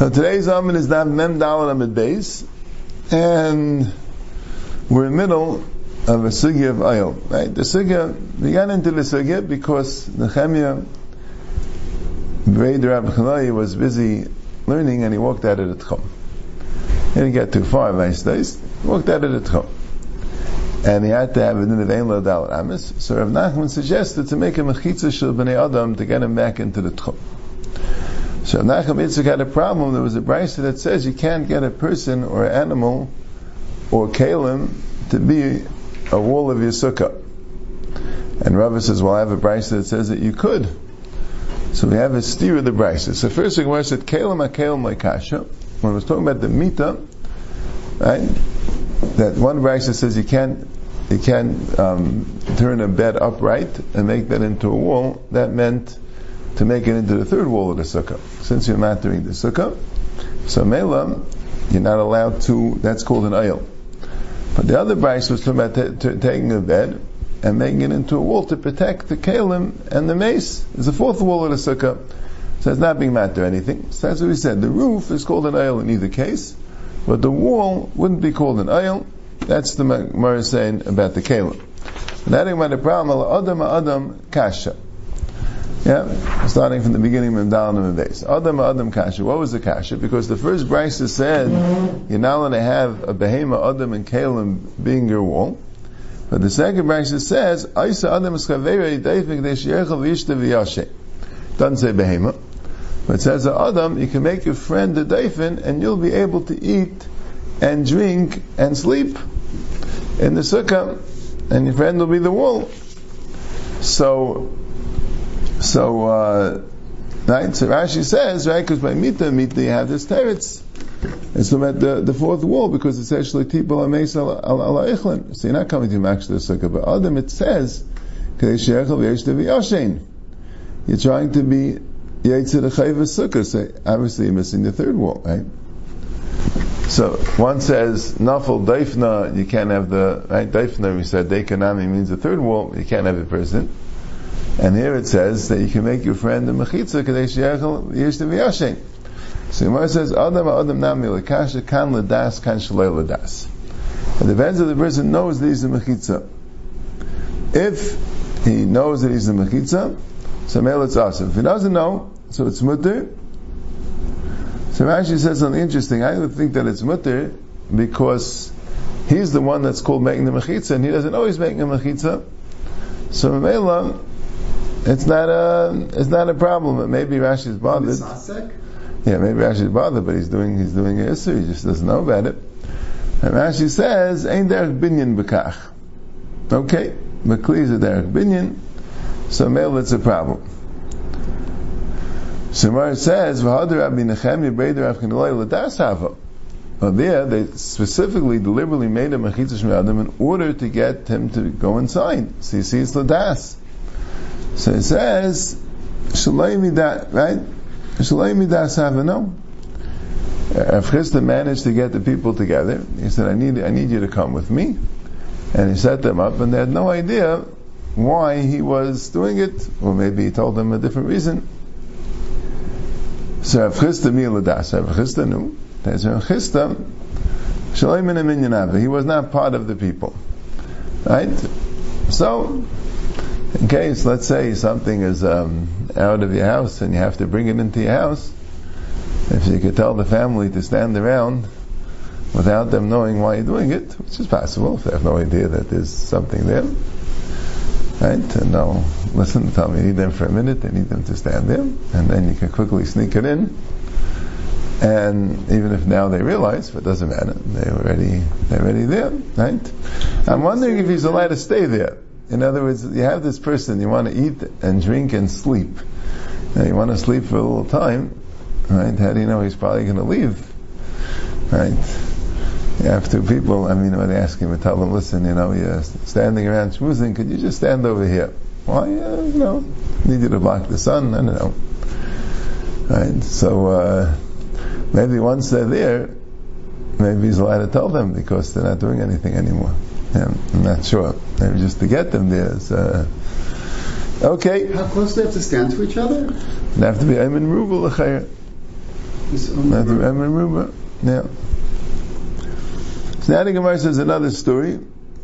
So today's Amid is Daf Mem Dalet Amid Beis, and we're in the middle of a sugya of oil. Right? The sugya, we got into the sugya because Nehemiah, Bered Rabbi Chanai, was busy learning and he walked out of the Tchum. He didn't get too far, nice days. Walked out of the Tchum. And he had to have a din of Ein Lo Amis. So Rav Nachman suggested to make a mechitza shel b'nei Adam to get him back into the Tchum. So Nachum Yitzchak had a problem. There was a brisa that says you can't get a person or animal or kalim to be a wall of your sukkah. And Rava says, well, I have a brisa that says that you could. So we have a steer of the brisa. So first thing was that kalim ha-kalim like When I was talking about the mita, right, that one brisa says you can't you can't um, turn a bed upright and make that into a wall. That meant to make it into the third wall of the sukkah. Since you're not doing the sukkah, so mela, you're not allowed to, that's called an aisle. But the other brisa was talking about t- t- taking a bed and making it into a wall to protect the kalim and the mace. There's a fourth wall of the sukkah. So it's not being matter anything. So that's what we said. The roof is called an aisle in either case, but the wall wouldn't be called an aisle. That's the Gemara saying about the kalim. That about the problem, Adam Adam Kasha. Yeah, starting from the beginning of Dalam and base. Adam Adam Kasha. What was the Kasha? Because the first brisa said you're not allowed to have a behema Adam and Kalim being your wall. But the second brisa says Isa Adam Deshiechel Vishta V'Yashe. Doesn't say behema, but it says Adam you can make your friend the daifin and you'll be able to eat and drink and sleep in the sukkah, and your friend will be the wall. So so, uh, right? So Rashi says, right, because by Mita, Mita, you have this teretz. It's about the, the fourth wall because it's actually Tibul Ames al Eichlin. So you're not coming to match the sukkah. But Adam, it says, you're trying to be Yitzir Chayva Sukkah. So obviously you're missing the third wall, right? So one says Nafal Daifna, you can't have the right Daifna. We said Deikanami means the third wall. You can't have a person. And here it says that you can make your friend a mechitza kadesh. So Gemara says, Adam Adam nami lekasha kan ladas kan shalei ladas. It depends if the person knows that he's a mechitza. If he knows that he's a mechitza, so mele it's awesome. If he doesn't know, so it's mutter. So Rashi says something interesting. I would think that it's mutter because he's the one that's called making the mechitza, and he doesn't know he's making a mechitza. So Mela, it's not a it's not a problem. But maybe Rashi's bothered. Yeah, maybe Rashi's bothered, but he's doing he's doing a issue. He just doesn't know about it. And Rashi says, "Ain't there binyan bekach?" Okay, Makli is a derech binyan, so male it's a problem. Shemar says, "V'hader Rabbi Nechemi Breder Avchinolay Ladas Hava." Well, there they specifically, deliberately made a mechitza Adam in order to get him to go inside. So you see, it's ladas. So it says, Shalai Midat, right? Shalai Midat Savano. Rav managed to get the people together. He said, I need, I need you to come with me. And he set them up, and they had no idea why he was doing it, or maybe he told them a different reason. So Rav Chisda Miladas, Rav Chisda knew. That's Rav Chisda, Shalai He was not part of the people. Right? So, in case, let's say something is um, out of your house and you have to bring it into your house, if you could tell the family to stand around without them knowing why you're doing it, which is possible if they have no idea that there's something there, right? And they'll listen, tell me, you need them for a minute, they need them to stand there, and then you can quickly sneak it in. And even if now they realize, but it doesn't matter, they're already, they're already there, right? I'm wondering if he's allowed to stay there. In other words, you have this person, you want to eat and drink and sleep. Now you want to sleep for a little time, right? How do you know he's probably going to leave? Right? You have two people, I mean, when they ask him, tell them, listen, you know, you're standing around schmoozing, could you just stand over here? Why, uh, you know, need you to block the sun, I don't know. Right? So, uh, maybe once they're there, maybe he's allowed to tell them because they're not doing anything anymore. Yeah, I'm not sure. Maybe just to get them there. uh, okay. How close do they have to stand to each other? They have to be Ayman Rubel Meruba. Yeah. So now the Gemara says another story.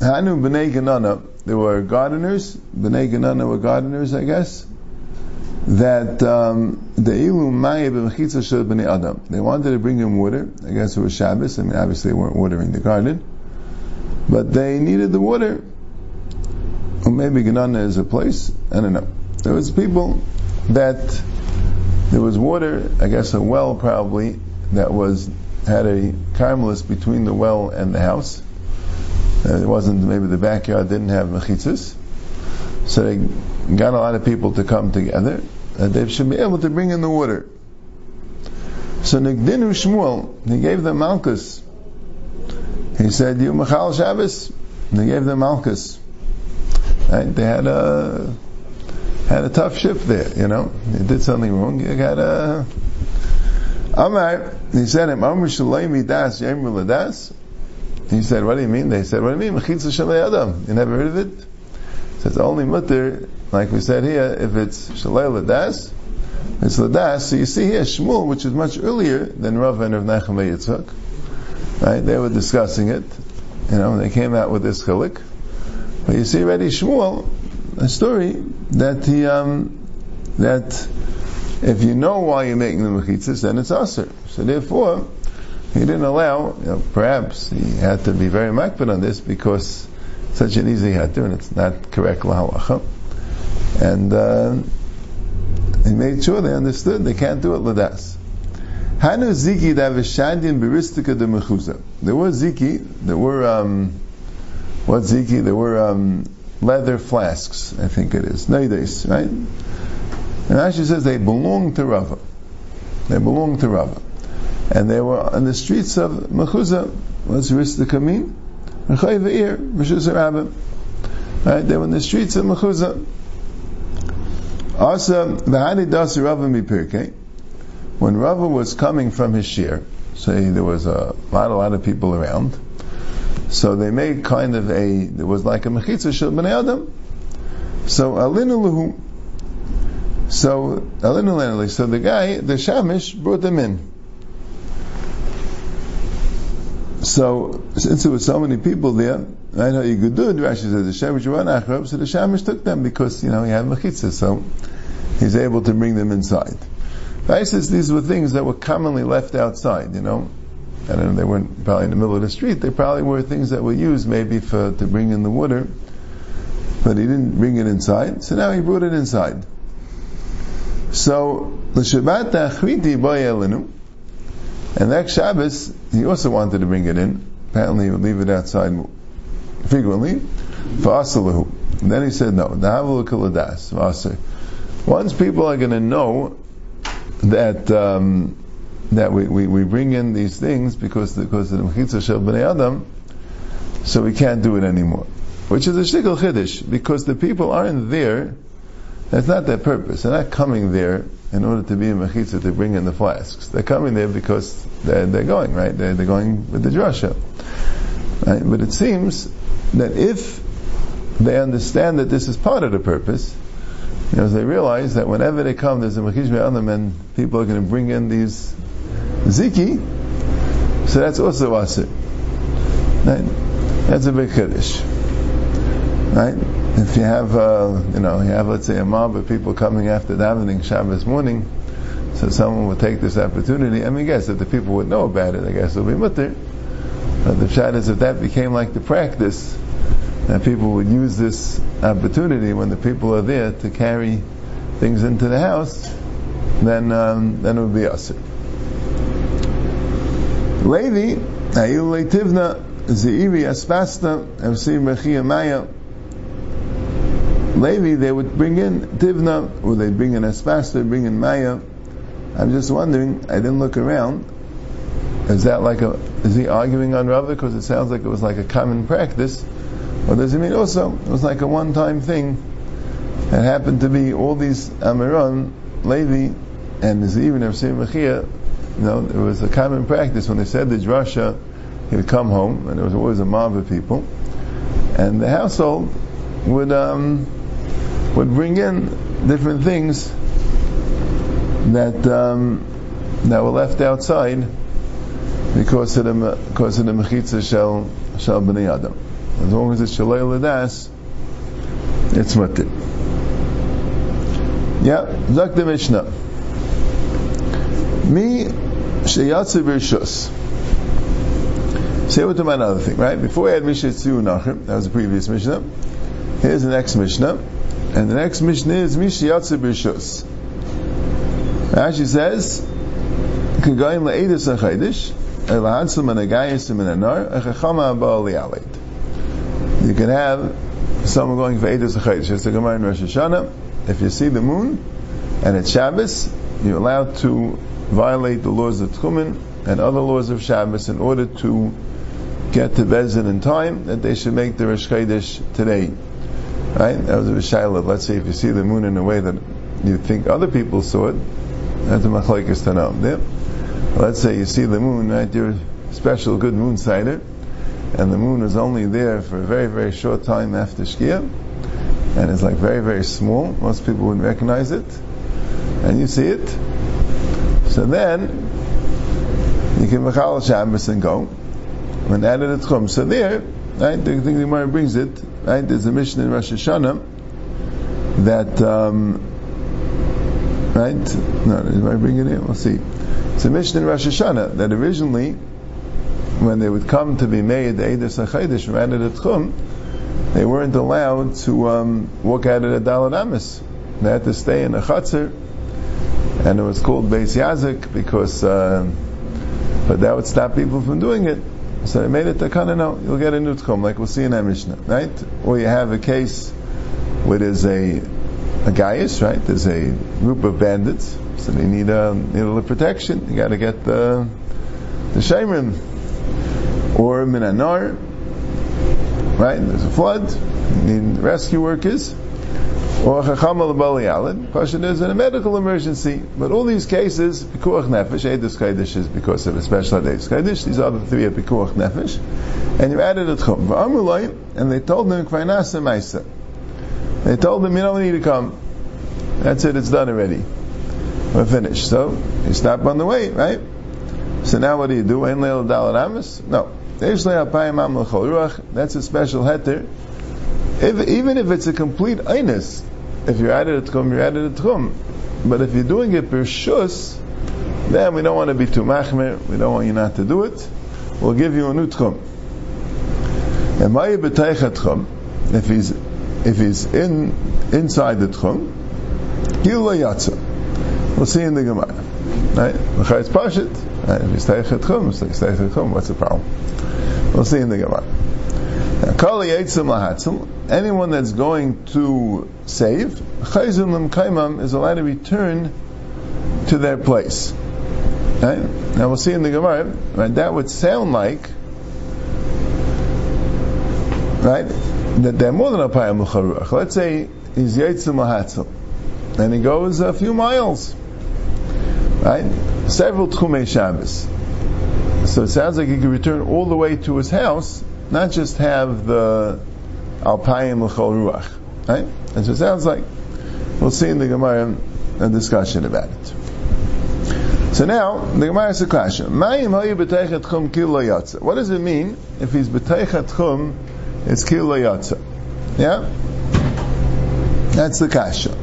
Hanu b'nei Ganana. There were gardeners. B'nei Ganana were gardeners, I guess. That um, the ilu maya b'mechitza shel b'nei Adam. They wanted to bring him water. I guess it was Shabbos. I mean, obviously they weren't watering the garden, but they needed the water. Or maybe Ganana is a place. I don't know. There was people that there was water. I guess a well probably that was had a carmelis between the well and the house uh, it wasn't maybe the backyard didn't have mechitzas, so they got a lot of people to come together, and they should be able to bring in the water. So Nigdinu Shmuel, he gave them Malchus. He said, "You Machal Shabbos." And he gave them Malchus. Right? They had a had a tough shift there. You know, they did something wrong. You got a Amar. He said, "Im Amr Das Ladas." He said, what do you mean? They said, what do you mean? Mechitza Shalei Adam. You never heard of it? So it's only mutter, like we said here, if it's Shalei Ladas, it's Ladas. So you see here Shmuel, which is much earlier than Rav and Rav Nachum Yitzchak. Right? They were discussing it. You know, they came out with this chilik. But you see already Shmuel, a story that he, um, that if you know why you're making the mechitzas, then it's aser. So therefore, he didn't allow, you know, perhaps he had to be very makbid on this because such an easy heter and it's not correct lahalacha. And uh, he made sure they understood they can't do it ladas. Hanu ziki davishadin beristika de mechuza. There were ziki, there were, um, what ziki? There were um, leather flasks, I think it is. Neides, right? And Rashi says they belong to Rava. They belong to Rava and they were on the streets of Mechuzah. What's Rista Kamin? Rechayiv Eir, Meshus Rabbim. Right? They were in the streets of Mechuzah. Also, V'hani Das Rava Mipirke. When Rava was coming from his shir, say there was a lot, a lot of people around, so they made kind of a, it was like a mechitza shel b'nei adam. So alinu luhu. So alinu So the guy, the shamish, brought them in. So, since there were so many people there, I know you could do it, Rashi says, the Shemish were Achrab, so the Shemish took them because, you know, he had Mechitza, so he's able to bring them inside. Rashi these were things that were commonly left outside, you know. I don't know, they weren't probably in the middle of the street, they probably were things that were used maybe for, to bring in the water, but he didn't bring it inside, so now he brought it inside. So, the Shabbat Achriti Boyelinu, and next Shabbos, he also wanted to bring it in. Apparently, he would leave it outside frequently. Then he said, no. Once people are going to know that um, that we, we, we, bring in these things because because of the mechitza shel bnei adam, so we can't do it anymore. Which is a shtickle chiddush because the people aren't there. That's not their purpose. They're not coming there in order to be a mechitza to bring in the flasks. They're coming there because they're, they're going, right? They're, they're going with the drasha. Right? But it seems that if they understand that this is part of the purpose, know, they realize that whenever they come, there's a mechitza on them and people are going to bring in these ziki, so that's also asir. Right? That's a big chiddush. Right? if you have, uh, you know, you have, let's say, a mob of people coming after davening Shabbos morning, so someone would take this opportunity. I mean, guess if the people would know about it, I guess it would be mutter. But the shot is if that became like the practice, that people would use this opportunity when the people are there to carry things into the house, then um, then it would be us. Levi, Ayul Leitivna, Zeiri Aspasta, Evsi Mechia Maya, Levi, they would bring in Tivna, or they'd bring in Aspasta, bring in Maya. I'm just wondering, I didn't look around. Is that like a, is he arguing on Rava? Because it sounds like it was like a common practice. Or does it mean also, it was like a one-time thing? that happened to be all these Amiron, Levi, and there's even of Mechia, you know, it was a common practice when they said the drasha, he would come home, and there was always a mob of people, and the household would um, would bring in different things that um, that were left outside because of the because of the mechitza shel shel bnei adam. As long as it's shalei ladas, it's mutter. Yeah, zak the Mishnah. Mi sheyatze b'rishus. Say what about another thing, right? Before we had Mishnah Tzu Nachem, that was the previous Mishnah. Here's the next Mishnah. And the next Mishnah is Mishiyatze B'Rishus. Rashi says, Kagayim Le'edus HaChaydish, Elahansum and Agayisim and Anar, Echachama Abba You can have someone going for Edus HaChaydish. It's the Gemara in Rosh Hashanah. If you see the moon, and it's Shabbos, you're allowed to violate the laws of Tchumen and other laws of Shabbos in order to get to Bezin in time, that they should make the Rosh Chodesh today. Right? That was a Shaila. Let's say if you see the moon in a way that you think other people saw it, that's a machlekes to know. Yeah? Let's say you see the moon, right? You're a special good moon sighter, and the moon was only there for a very, very short time after Shkia, and it's like very, very small. Most people wouldn't recognize it, and you see it. So then, you can Machal Shabbos and go, when added at Chum. So there, right, the, the Gemara brings it, right, there's a Mishnah in Rosh Hashanah that, um, right, no, did I bring it in? We'll see. It's a Mishnah in Rosh Hashanah that originally, when they would come to be made, the Eidos added at Chum, they weren't allowed to um, walk out of the Dalit Amis. They had to stay in a chutzner, and it was called Beis Yazik because, uh, but that would stop people from doing it. So they made it takana no, you'll get a new tchum, like we'll see in our Mishnah, right? Or you have a case where there's a a gaius, right? There's a group of bandits, so they need a need a little protection. You got to get the the shemrim or minanar, right? There's a flood, you need rescue workers or chacham al bali Question is in a medical emergency. But all these cases, pikuach nefesh, edus kaidish is because of a special edus kaidish. These other three are pikuach nefesh, and you added a tchum. And they told them kvainasa ma'isa. They told them you don't need to come. That's it. It's done already. We're finished. So you stop on the way, right? So now what do you do? No. That's a special heter. If, even if it's a complete einus, if you're added a tchum, you're added a tchum. But if you're doing it per shus, then we don't want to be too machmer. We don't want you not to do it. We'll give you a new tchum. If he's if he's in inside the tchum, yatsa. We'll see in the Gemara. Right? What's the problem? We'll see in the Gemara. Anyone that's going to save, is allowed to return to their place. Right? Now we'll see in the Gemara, right, that would sound like, right, that they're more than a payam. Let's say he's yitzim lahatzel, and he goes a few miles, right, several tchumei Shabbos. So it sounds like he could return all the way to his house not just have the alpayim l'chol ruach, right? That's what it sounds like. We'll see in the Gemara a discussion about it. So now, the Gemara is a question. What does it mean if he's b'teichet chum, it's kil yatsa? Yeah? That's the kasha.